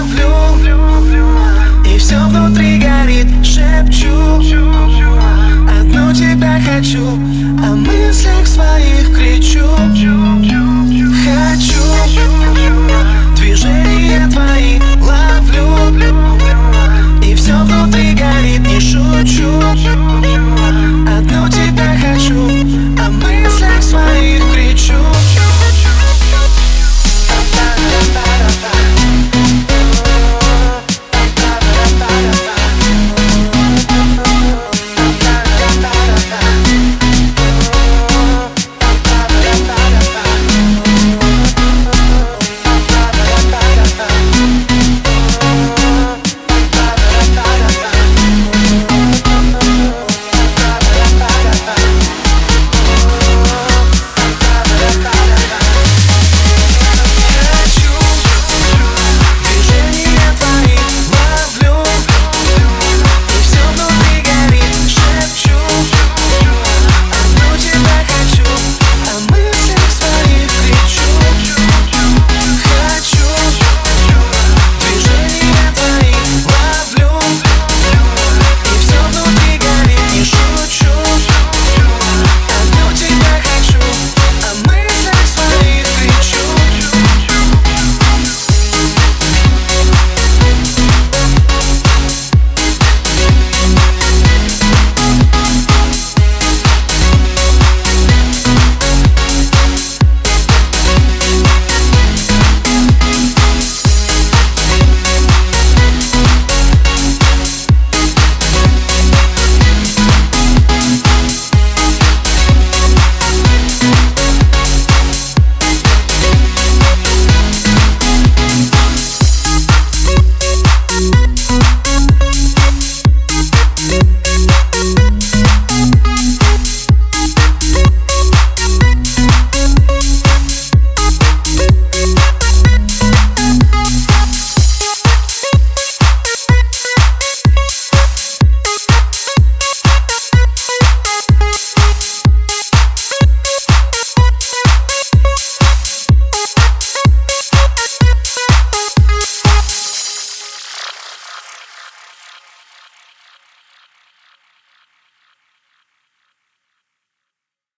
давлю И все внутри горит, шепчу. Одну тебя хочу, о мыслях своих кричу.